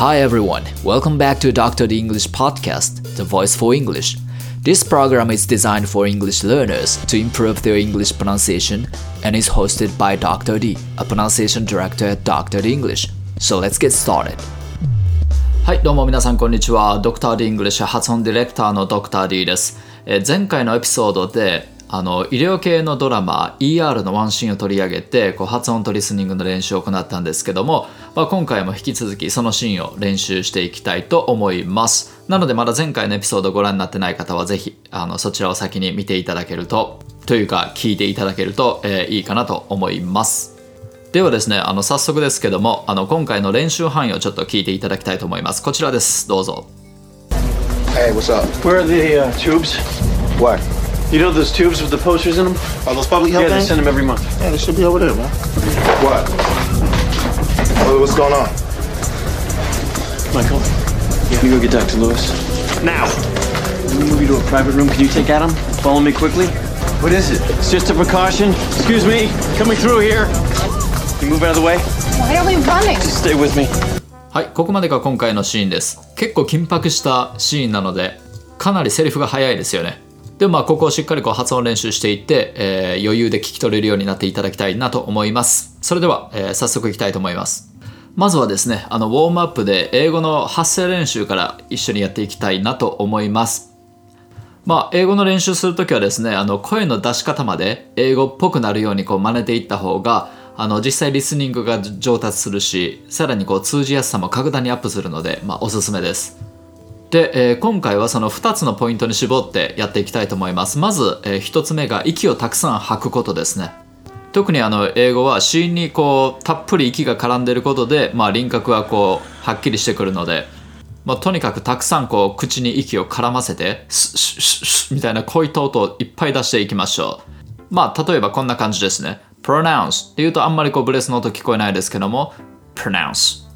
Hi everyone, welcome back to Dr. The English Podcast, the voice for English. This program is designed for English learners to improve their English pronunciation and is hosted by Dr. D, a pronunciation director at Dr. D English. So let's get started. はい、どうも皆さんこんにちは。Dr. D English 発音ディレクターの Dr. D です。え前回のエピソードであの医療系のドラマ ER のワンシーンを取り上げてこう発音とリスニングの練習を行ったんですけども、まあ、今回も引き続きそのシーンを練習していきたいと思いますなのでまだ前回のエピソードをご覧になってない方はぜひあのそちらを先に見ていただけるとというか聞いていただけると、えーいいかなと思いますではですねあの早速ですけどもあの今回の練習範囲をちょっと聞いていただきたいと思いますこちらですどうぞ Hey, what's up? Where are the uh, tubes? What? You know those tubes with the posters in them? Are those public health Yeah, they things? send them every month. Yeah, they should be over there, man. What? What- What's going on? Michael, can you go get Dr. Lewis? Now! Let me move you to a private room. Can you take Adam? Follow me quickly. What is it? It's just a precaution. Excuse me, coming through here. Can you move out of the way? Why are we running? Just stay with me. はい、ここまでが今回のシーンです。結構緊迫したシーンなので、かなりセリフが早いですよね。でまあここをしっかりこう発音練習していって、えー余裕で聞き取れるようになっていただきたいなと思います。それでは、えー早速いきたいと思います。まずはですね、あのウォームアップで英語の発声練習から一緒にやっていきたいなと思います。まあ、英語の練習するときはですね、あの声の出し方まで英語っぽくなるようにこう真似ていった方が、あの実際リスニングが上達するし、さらにこう通じやすさも格段にアップするので、まあ、おすすめです。で、えー今回はその2つのポイントに絞ってやっていきたいと思います。まず、え1つ目が息をたくさん吐くことですね。特にあの英語は子音にこうたっぷり息が絡んでることで、まあ、輪郭はこうはっきりしてくるので、まあ、とにかくたくさんこう口に息を絡ませてスッシュッシュッシュッみたいなこういった音をいっぱい出していきましょうまあ例えばこんな感じですね pronounce って言うとあんまりこうブレスの音聞こえないですけども pronounce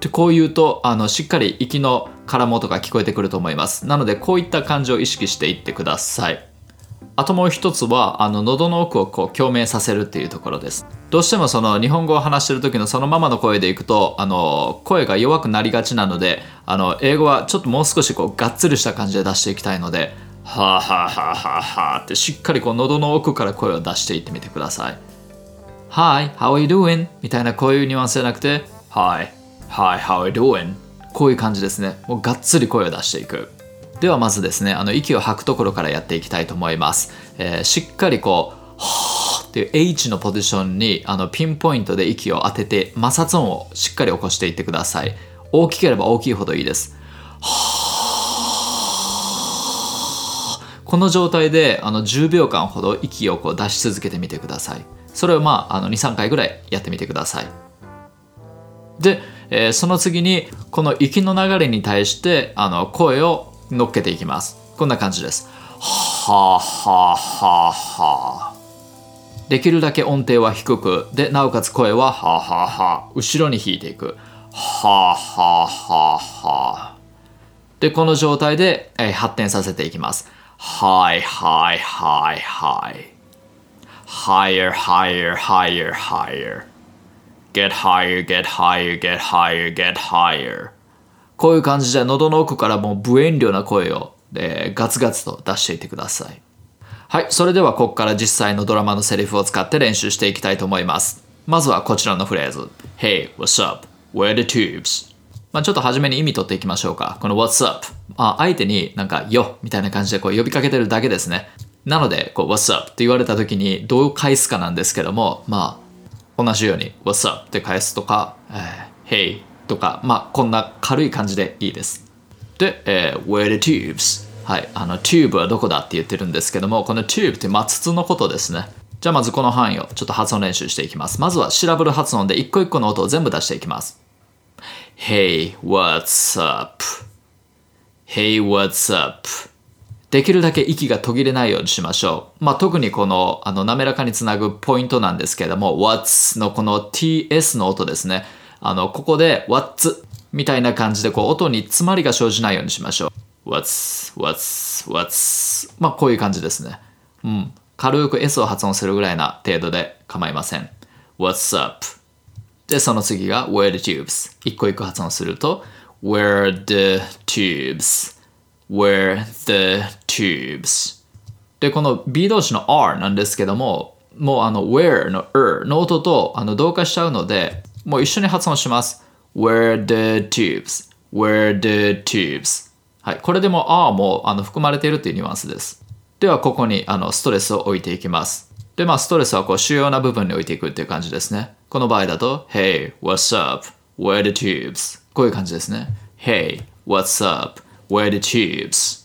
ってこう言うとあのしっかり息の絡む音が聞こえてくると思います。なのでこういった感じを意識していってください。あともう一つはあの喉の奥をこう共鳴させるっていうところです。どうしてもその日本語を話してる時のそのままの声でいくとあの声が弱くなりがちなのであの英語はちょっともう少しこうがっつりした感じで出していきたいのではあはあはあはあはあってしっかりこう喉の奥から声を出していってみてください。Hi, how are you doing? みたいなこういうニュアンスじゃなくて Hi, Hi, how are you doing? こういう感じですね。もうがっつり声を出していく。ではまずですねあの息を吐くところからやっていきたいと思います、えーしっかりこうはーっていう H のポジションにあのピンポイントで息を当てて摩擦音をしっかり起こしていってください。大きければ大きいほどいいです。この状態であの10秒間ほど息をこう出し続けてみてください。それをまああの23回ぐらいやってみてください。で、えーその次にこの息の流れに対してあの声を乗っけていきます。こんな感じです。はあはあははあできるだけ音程は低くでなおかつ声ははあはあはあ後ろに弾いていく。はあはあははあでこの状態で、えー発展させていきます。はいはいはいはい。Higher higher higher higher. Get higher, get higher, get higher, get higher こういう感じで喉の奥からもう無遠慮な声を、えーガツガツと出していてくださいはいそれではここから実際のドラマのセリフを使って練習していきたいと思いますまずはこちらのフレーズ Hey, what's up? Where the tubes? まあちょっと初めに意味取っていきましょうかこの What's up? まあ相手になんかよみたいな感じでこう呼びかけてるだけですねなのでこう What's up? って言われた時にどう返すかなんですけどもまあ同じように What's up? って返すとか、えー Hey とかまあこんな軽い感じでいいですで、えー Where the tubes? はい、あの tube はどこだって言ってるんですけどもこの tube ってまあ筒のことですねじゃあまずこの範囲をちょっと発音練習していきますまずはシラブル発音で一個一個の音を全部出していきます Hey, what's up? Hey, what's up? できるだけ息が途切れないようにしましょう。まあ、特にこのあの滑らかにつなぐポイントなんですけども、what's のこの ts の音ですね。あの、ここで what's みたいな感じでこう音に詰まりが生じないようにしましょう。what's, what's, what's まあ、こういう感じですね。うん。軽く S を発音するぐらいな程度で構いません。What's up? で、その次が Where the tubes? 一個一個発音すると where the tubes were the tubes. でこの B 動詞の R なんですけどももうあの where の er の音とあの同化しちゃうのでもう一緒に発音します。Where the tubes. Where the tubes. はい。これでも R もあの含まれているというニュアンスです。ではここにあのストレスを置いていきます。でまあストレスはこう主要な部分に置いていくっていう感じですね。この場合だと Hey what's up? Where the tubes. こういう感じですね。Hey what's up? Where the tubes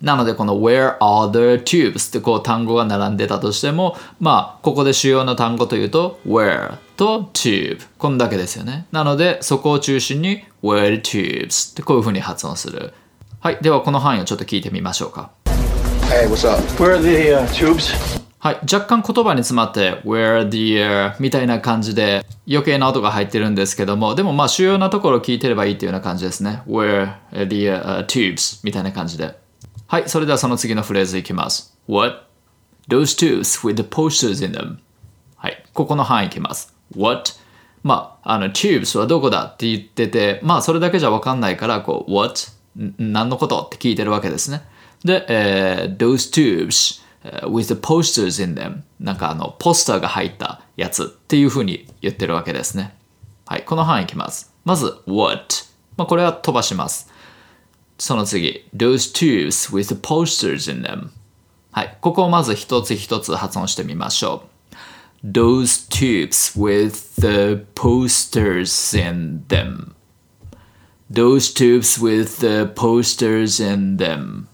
なのでこの Where are the tubes ってこう単語が並んでたとしてもまあここで主要な単語というと Where と tube こんだけですよねなのでそこを中心に Where the tubes ってこういうふうに発音するはいではこの範囲をちょっと聞いてみましょうか Hey, what's up? Where are the uh, tubes? はい、若干言葉に詰まって Where the air みたいな感じで余計な音が入ってるんですけどもでもまあ主要なところを聞いてればいいっていうような感じですね。Where the、uh, tubes みたいな感じで。はい。それではその次のフレーズいきます。What? Those tubes with the posters in them. はい。ここの範囲いきます。What? まああの tubes はどこだって言っててまあそれだけじゃわかんないからこう What? 何のことって聞いてるわけですね。で、えー Those tubes with the posters in them なんかあのポスターが入ったやつっていうふうに言ってるわけですねはいこの範囲いきますまず what まあこれは飛ばしますその次 those tubes with the posters in them はいここをまず一つ一つ発音してみましょう those tubes with the posters in them those tubes with the posters in them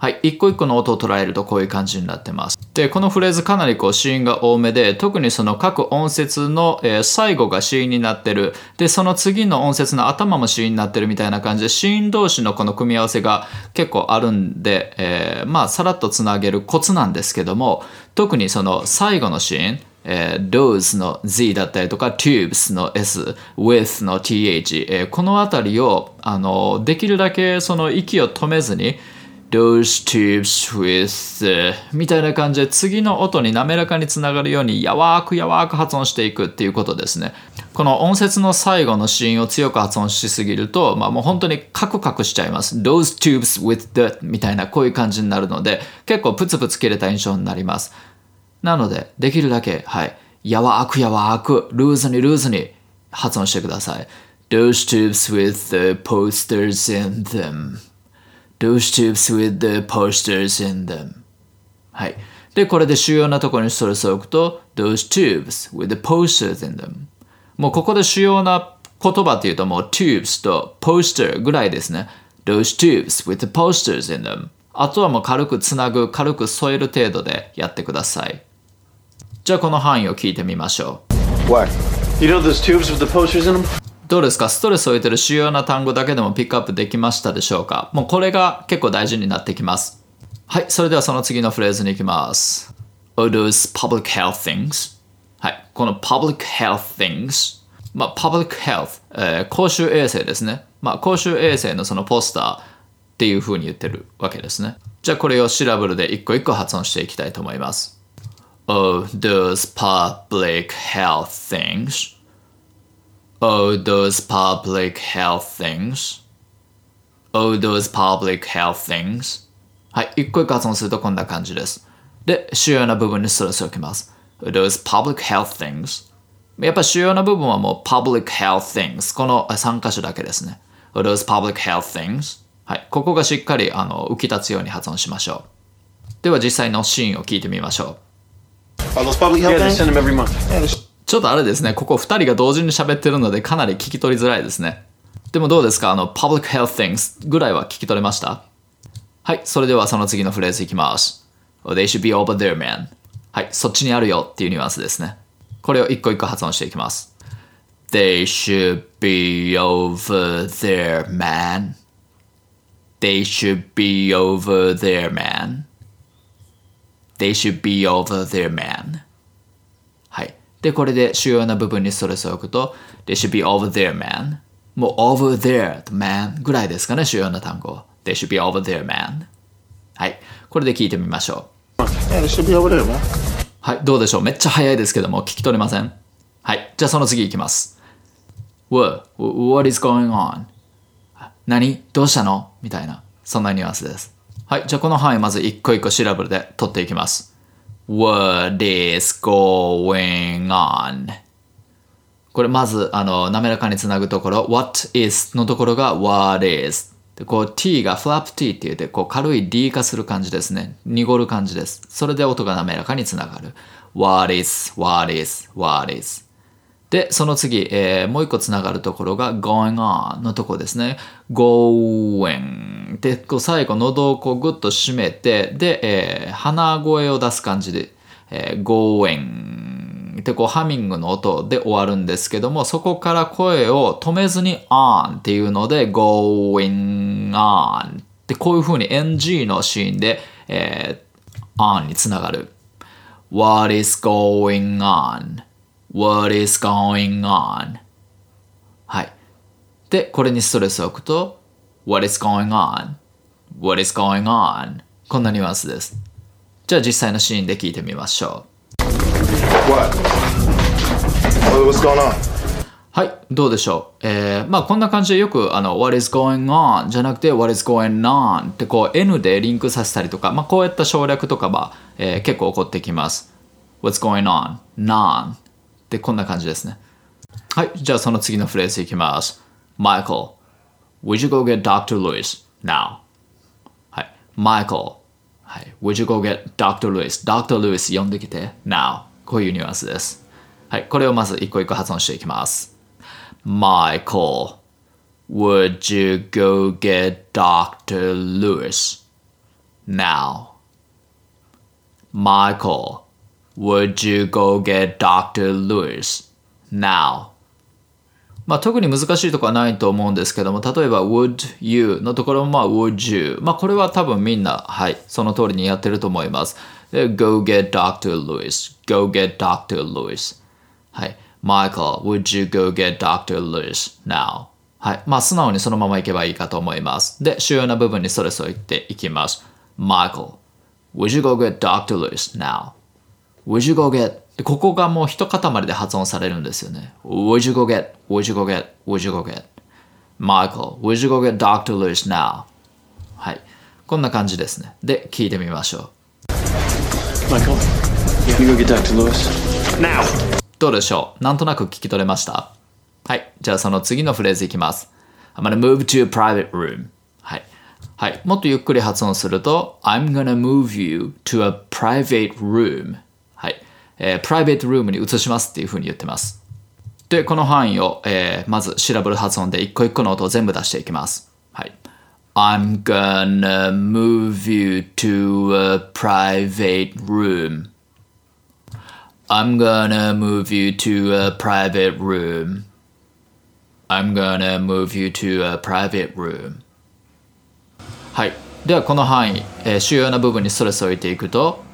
はい。一個一個の音を捉えるとこういう感じになってます。で、このフレーズかなりこう子音が多めで、特にその各音節の、え最後が子音になってる。で、その次の音節の頭も子音になってるみたいな感じで、子音同士のこの組み合わせが結構あるんで、えーまあ、さらっとつなげるコツなんですけども、特にその最後の子音、えー those の z だったりとか tubes の s with の th、えーこのあたりをあのできるだけその息を止めずに those tubes with みたいな感じで次の音に滑らかにつながるようにやわーくやわーく発音していくっていうことですねこの音節の最後の子音を強く発音しすぎると、まあ、もう本当にカクカクしちゃいます those tubes with the みたいなこういう感じになるので結構プツプツ切れた印象になりますなので、できるだけ、はい、やわーくやわーく、ルーズにルーズに発音してください。Those tubes with the posters in them. Those tubes with the posters in them. はい。で、これで主要なところにストレスを置くと、Those tubes with the posters in them. もうここで主要な言葉っていうともう tubes と poster ぐらいですね。Those tubes with the posters in them. あとはもう軽くつなぐ、軽く添える程度でやってください。じゃあこの範囲を聞いてみましょう。What? You know those tubes with the posters in them? どうですか？ストレスを置いてる主要な単語だけでもピックアップできましたでしょうか？もうこれが結構大事になってきます。はい、それではその次のフレーズに行きます。All those public health things. はい、この public health things。まあ、public health、えー公衆衛生ですね。まあ、公衆衛生のそのポスターっていう風に言ってるわけですね。じゃあこれをシラブルで一個一個発音していきたいと思います。Oh, those public health things. Oh, those public health things. Oh, those public health things. はい、一個一個発音するとこんな感じです。で、主要な部分にストレスを置きます。Those public health things. やっぱ主要な部分はもう public health things。この3箇所だけですね。Those public health things. はい、ここがしっかりあの浮き立つように発音しましょう。では実際のシーンを聞いてみましょう。Are those public health Yeah, they things? send them every month. Yeah, ちょっとあれですね、ここ2人が同時に喋ってるのでかなり聞き取りづらいですね。でもどうですかあの、public health things ぐらいは聞き取れましたはい、それではその次のフレーズいきます。Oh, they should be over there, man. はい、そっちにあるよっていうニュアンスですね。これを一個一個発音していきます。They should be over there, man. They should be over there, man. They should be over there, man. はい。で、これで主要な部分にストレスを置くと、They should be over there, man. もう over there, man ぐらいですかね、主要な単語。They should be over there, man. はい。これで聞いてみましょう。yeah, they should be over there, man. はい。どうでしょう？めっちゃ早いですけども、聞き取れません？はい。じゃあその次いきます。What? What is going on? 何？どうしたの？みたいな。そんなニュアンスです。はい。じゃあこの範囲まず一個一個シラブルで取っていきます。What is going on? これまず、あの、滑らかにつなぐところ、what is のところが what is。で、こう t がフラップ t って言って、こう軽い d 化する感じですね。濁る感じです。それで音が滑らかにつながる。what is, what is, what is。で、その次、えーもう一個つながるところが going on のとこですね。going で、こう最後喉をこうグッと締めて、で、えー鼻声を出す感じで、えー going でこうハミングの音で終わるんですけども、そこから声を止めずに on っていうので going on でこういう風に NG のシーンで、えー on につながる。What is going on? What is going on? はい。で、これにストレスを置くと、What is going on? What is going on? こんなニュアンスです。じゃあ実際のシーンで聞いてみましょう。What? What's going on? はい、どうでしょう？えー、まあこんな感じでよくあの What is going on? じゃなくて What is going on? ってこう N でリンクさせたりとか、まあこういった省略とかは、えー結構起こってきます。What's going on? Non ってこんな感じですね。はい、じゃあその次のフレーズいきます。Michael, would you go get Dr. Lewis now? はい、Michael, はい、would you go get Dr. Lewis? Dr. Lewis 呼んできて now こういうニュアンスです。はい、これをまず一個一個発音していきます。Michael, would you go get Dr. Lewis now? Michael, would you go get Dr. Lewis now? まあ、特に難しいとこはないと思うんですけども、例えば would you のところもまあ would you。まあ、これは多分みんな、はい、その通りにやってると思います。go get Dr. Lewis, go get Dr. Lewis。はい。Michael, would you go get Dr. Lewis now? はい。まあ、素直にそのままいけばいいかと思います。で、主要な部分にストレスを言っていきます。Michael, would you go get Dr. Lewis now? Would you go get? でここがもう一塊で発音されるんですよね。Would you go get? Would you go get? Would you go get? Michael, would you go get Dr. Lewis now? はい。こんな感じですね。で、聞いてみましょう。Michael, can you go get Dr. Lewis? Now! どうでしょうなんとなく聞き取れましたはい。じゃあその次のフレーズいきます。I'm gonna move to a private room. はい。はい。もっとゆっくり発音すると、I'm gonna move you to a private room. えー、プライベートルームに移しますっていう風に言ってます。で、この範囲を、えーまずシラブル発音で一個一個の音を全部出していきます。はい。I'm gonna move you to a private room. I'm gonna move you to a private room. I'm gonna move you to a private room. はい。ではこの範囲、えー主要な部分にストレスを置いていくと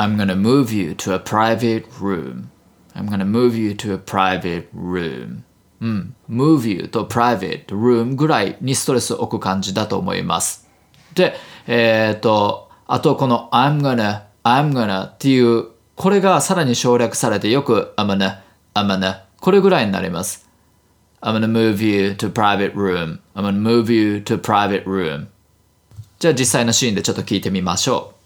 I'm gonna move you to a private room. I'm gonna move you to a private room. うん。move you と private room ぐらいにストレスを置く感じだと思います。で、えっ、と、あとこの I'm gonna, I'm gonna っていう、これがさらに省略されてよく I'm gonna, I'm gonna これぐらいになります。I'm gonna move you to private room. I'm gonna move you to private room. じゃあ実際のシーンでちょっと聞いてみましょう。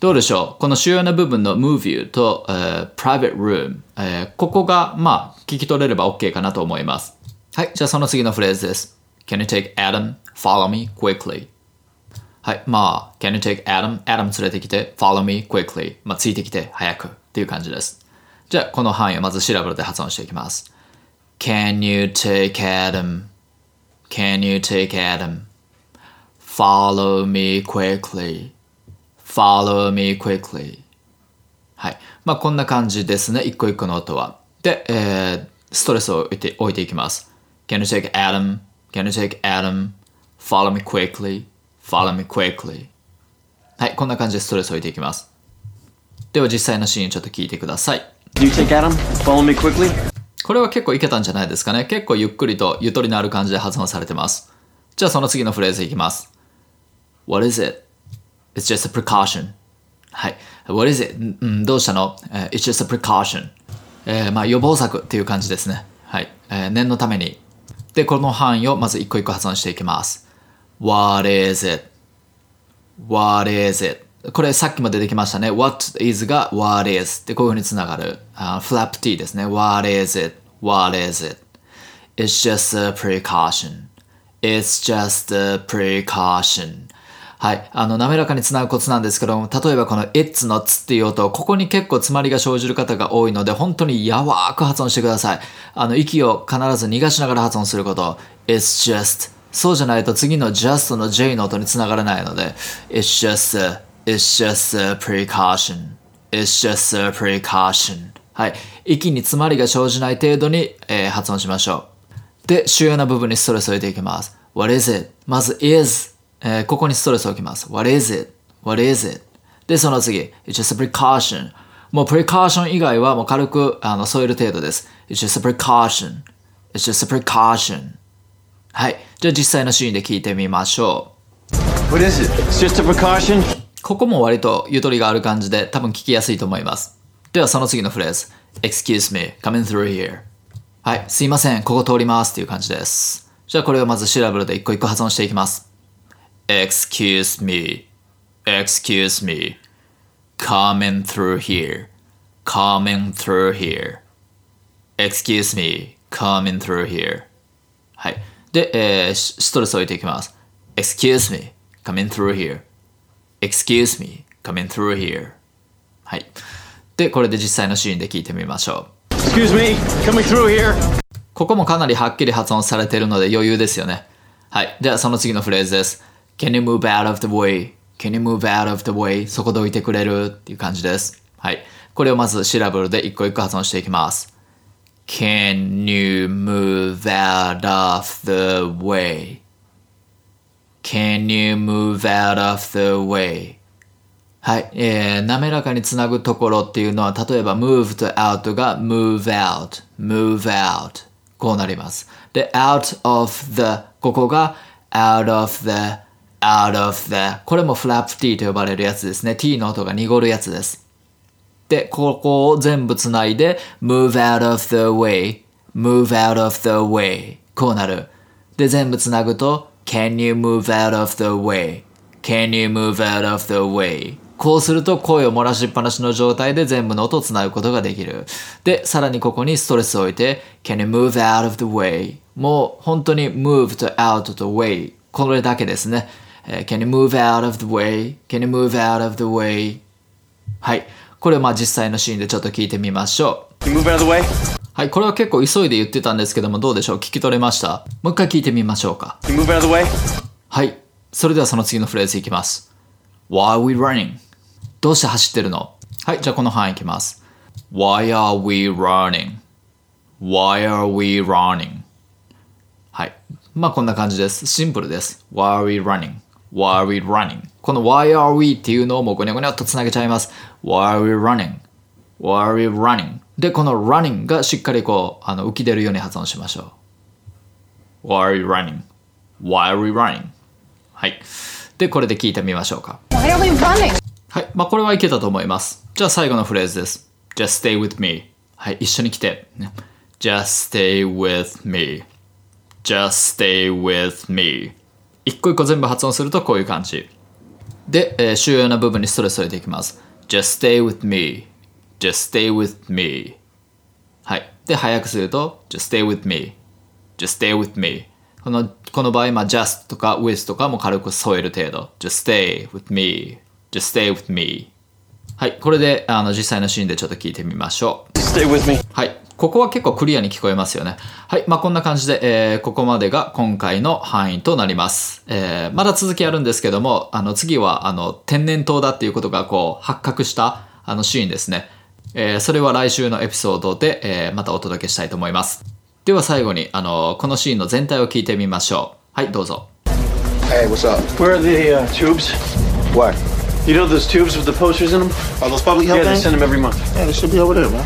どうでしょうこの主要な部分の move you と、えー private room、えーここがまあ聞き取れれば OK かなと思います。はい、じゃあその次のフレーズです。Can you take Adam? Follow me quickly. はい、まあ、Can you take Adam? Adam 連れてきて Follow me quickly. まあ、ついてきて早くっていう感じです。じゃあこの範囲をまずシラブルで発音していきます。Can you take Adam? Can you take Adam? Follow me quickly. Follow me quickly. はい。まあ、こんな感じですね。一個一個の音は。で、えーストレスを置いて置いていきます。Can you take Adam? Can you take Adam? Follow me quickly. Follow me quickly. はい。こんな感じでストレスを置いていきます。では実際のシーンちょっと聞いてください。Can you take Adam? Follow me quickly? これは結構いけたんじゃないですかね。結構ゆっくりとゆとりのある感じで発音されてます。じゃあその次のフレーズいきます。What is it? It's just a precaution. はい。What is it? うんどうしたの、えー ?It's just a precaution. えーまあ予防策っていう感じですね。はいえー念のために。で、この範囲をまず一個一個発音していきます。What is it?What is it? これさっきも出てきましたね。What is が What is ってこういうふうにつながる。あ flap t ですね。What is it?What is it?It's just a precaution. It's just a precaution. はい。あの、滑らかにつなぐコツなんですけども、例えばこの it's のつっていう音、ここに結構詰まりが生じる方が多いので、本当に柔わーく発音してください。あの、息を必ず逃がしながら発音すること。It's just. そうじゃないと次の just の J の音につながらないので、It's just a, it's just a precaution. It's just a precaution. はい。息に詰まりが生じない程度に、えー発音しましょう。で、主要な部分にストレスを入れていきます。What is it? まず is、えーここにストレスを置きます。What is it? What is it? で、その次、It's just a precaution. もう precaution 以外はもう軽くあの添える程度です。It's just a precaution. It's just a precaution. はい。じゃあ実際のシーンで聞いてみましょう。What is it? It's just a precaution? ここも割とゆとりがある感じで多分聞きやすいと思います。ではその次のフレーズ。Excuse me, coming through here. はい、すいません、ここ通りますっていう感じです。じゃあこれをまずシラブルで一個一個発音していきます。Excuse me, excuse me, coming through here, coming through here. Excuse me, coming through here. はい。で、えースストレスを置いていきます。Excuse me, coming through here. Excuse me, coming through here. はい。で、これで実際のシーンで聞いてみましょう。Excuse me, coming through here. ここもかなりはっきり発音されているので余裕ですよね。はい。ではその次のフレーズです。Can you move out of the way?Can you move out of the way? そこどいてくれるっていう感じです。はい。これをまずシラブルで一個一個発音していきます。Can you move out of the way?Can you move out of the way? はい。えー、滑らかにつなぐところっていうのは、例えば move と out が move out, move out こうなります。で、out of the ここが out of the, out of the これも flap t と呼ばれるやつですね。t の音が濁るやつです。で、ここを全部つないで move out of the way, move out of the way こうなる。で、全部つなぐと can you move out of the way, can you move out of the way こうすると声を漏らしっぱなしの状態で全部の音をつなぐことができる。で、さらにここにストレスを置いて can you move out of the way もう本当に move と out と way これだけですね。えー can you move out of the way? Can you move out of the way? はい。これをまあ実際のシーンでちょっと聞いてみましょう。Can you move out of the way? はい。これは結構急いで言ってたんですけどもどうでしょう聞き取れましたもう一回聞いてみましょうか。Can you move out of the way? はい。それではその次のフレーズいきます。Why are we running? どうして走ってるのはい。じゃあこの範囲いきます。Why are we running? Why are we running? はい。まあこんな感じです。シンプルです。Why are we running? Why are we running? この Why are we っていうのをもうゴニョゴニョっとつなげちゃいます。Why are we running? Why are we running? で、この running がしっかりこう、あの浮き出るように発音しましょう。Why are we running? Why are we running? はい。で、これで聞いてみましょうか。Why are we running? はい。まあ、これはいけたと思います。じゃあ最後のフレーズです。Just stay with me. はい。一緒に来て。ね Just stay with me. Just stay with me. 一個一個全部発音するとこういう感じ。で、えー主要な部分にストレスを入れていきます。Just stay with me. Just stay with me. はい。で、早くすると Just stay with me. Just stay with me. このこの場合、まあ、just とか with とかも軽く添える程度。Just stay with me. Just stay with me. はい。これであの実際のシーンでちょっと聞いてみましょう。Stay with me. はい。ここは結構クリアに聞こえますよね。はい。まあ、こんな感じで、えーここまでが今回の範囲となります。えーまだ続きあるんですけども、あの、次は、あの、天然痘だっていうことが、こう、発覚した、あの、シーンですね。えーそれは来週のエピソードで、えーまたお届けしたいと思います。では最後に、あの、このシーンの全体を聞いてみましょう。はい、どうぞ。Hey, what's up? Where are the uh, tubes? What? You know those tubes with the posters in them? Are those public health Yeah, they things? send them every month. Yeah, they should be over there, man.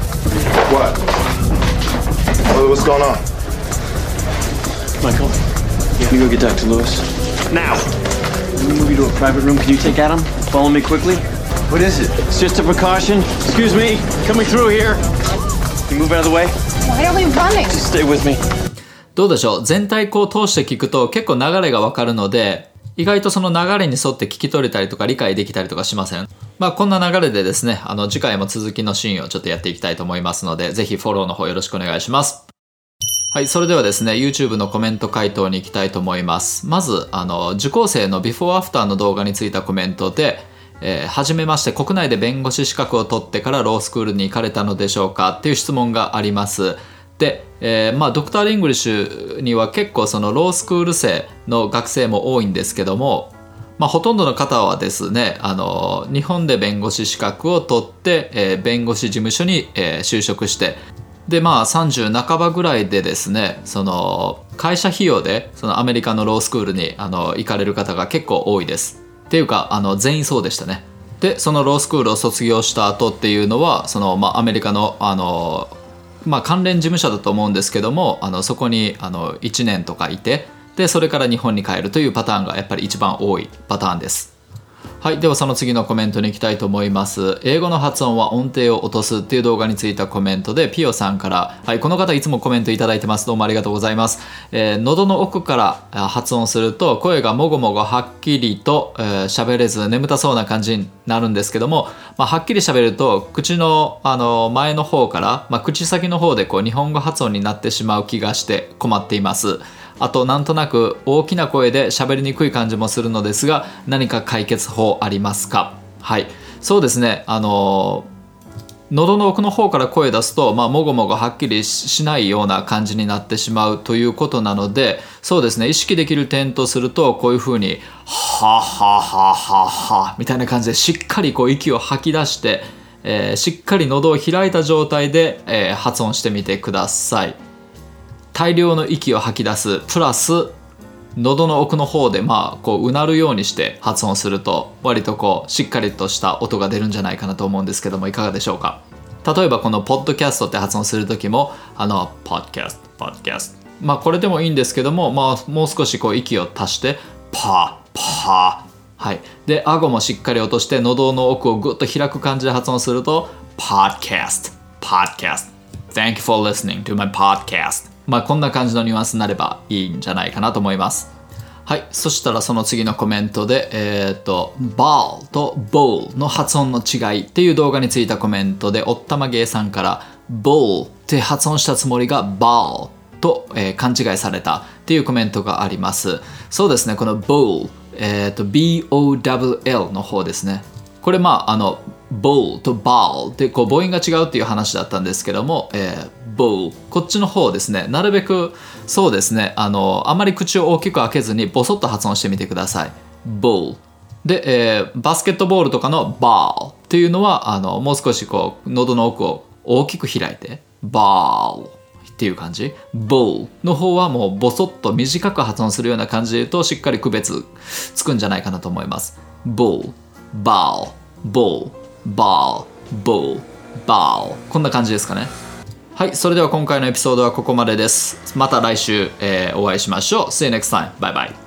What? What- What's going on? Michael, can you go get Dr. Lewis? Now! Let me move you to a private room. Can you take Adam? Follow me quickly. What is it? It's just a precaution. Excuse me, coming through here. Can You move out of the way. Why are we running? Just stay with me. どうでしょう全体こう通して聞くと結構流れがわかるので 意外とその流れに沿って聞き取れたりとか理解できたりとかしません？まあこんな流れでですねあの次回も続きのシーンをちょっとやっていきたいと思いますのでぜひフォローの方よろしくお願いしますはい、それではですね、YouTube のコメント回答に行きたいと思います。まず、あの、受講生のビフォーアフターの動画についたコメントで、えー、はじめまして、国内で弁護士資格を取ってからロースクールに行かれたのでしょうかっていう質問があります。で、えーまあ、ドクター・リングリッシュには結構そのロースクール生の学生も多いんですけども、まあ、ほとんどの方はですねあの日本で弁護士資格を取って、えー弁護士事務所に、えー就職してでまあ30半ばぐらいでですねその会社費用でそのアメリカのロースクールにあの行かれる方が結構多いです。っていうかあの全員そうでしたね。でそのロースクールを卒業した後っていうのはその、まあ、アメリカのあのまあ、関連事務所だと思うんですけどもあのそこにあの1年とかいてでそれから日本に帰るというパターンがやっぱり一番多いパターンです。はいではその次のコメントに行きたいと思います。英語の発音は音程を落とすっていう動画についたコメントでピオさんからはいこの方いつもコメントいただいてます。どうもありがとうございます、えー喉の奥からあ発音すると声がもごもごはっきりと喋、えー喋れず眠たそうな感じになるんですけども、まあ、はっきり喋ると口のあの前の方から、まあ、口先の方でこう日本語発音になってしまう気がして困っています。あとなんとなく大きな声で喋りにくい感じもするのですが何か解決法ありますか？はい。そうですね。あの喉の奥の方から声出すと、まあ、もごもごはっきりしないような感じになってしまうということなのでそうですね。意識できる点とするとこういうふうに「ははははは」みたいな感じでしっかりこう息を吐き出して、えーしっかり喉を開いた状態で、えー発音してみてください。大量の息を吐き出すプラス喉の奥の方でまあこううなるようにして発音すると割とこうしっかりとした音が出るんじゃないかなと思うんですけどもいかがでしょうか？例えばこのポッドキャストって発音する時もあのポッドキャストポッドキャストまあこれでもいいんですけどもまあもう少しこう息を足してパーパーはい。で顎もしっかり落として喉の奥をぐっと開く感じで発音すると podcast podcast Thank you for listening to my podcast. まあこんな感じのニュアンスになればいいんじゃないかなと思います。はいそしたらその次のコメントでえっ、と ball と bowl の発音の違いっていう動画についたコメントでおったまげーさんから bowl って発音したつもりが ball と、えー勘違いされたっていうコメントがあります。そうですねこの bowl えっ、と BOWL の方ですね。これまああの bowl と ball でこう母音が違うっていう話だったんですけども、えー棒こっちの方ですね。なるべくそうですね。あのあまり口を大きく開けずにボソッと発音してみてください。Bowl で、えーバスケットボールとかの ball っていうのはあのもう少しこう喉の奥を大きく開いて ball っていう感じ。Bowl の方はもうボソッと短く発音するような感じで言うとしっかり区別つくんじゃないかなと思います。Bowl ball bowl ball bowl ball こんな感じですかね。はいそれでは今回のエピソードはここまでです。また来週、えーお会いしましょう。See you next time. Bye bye.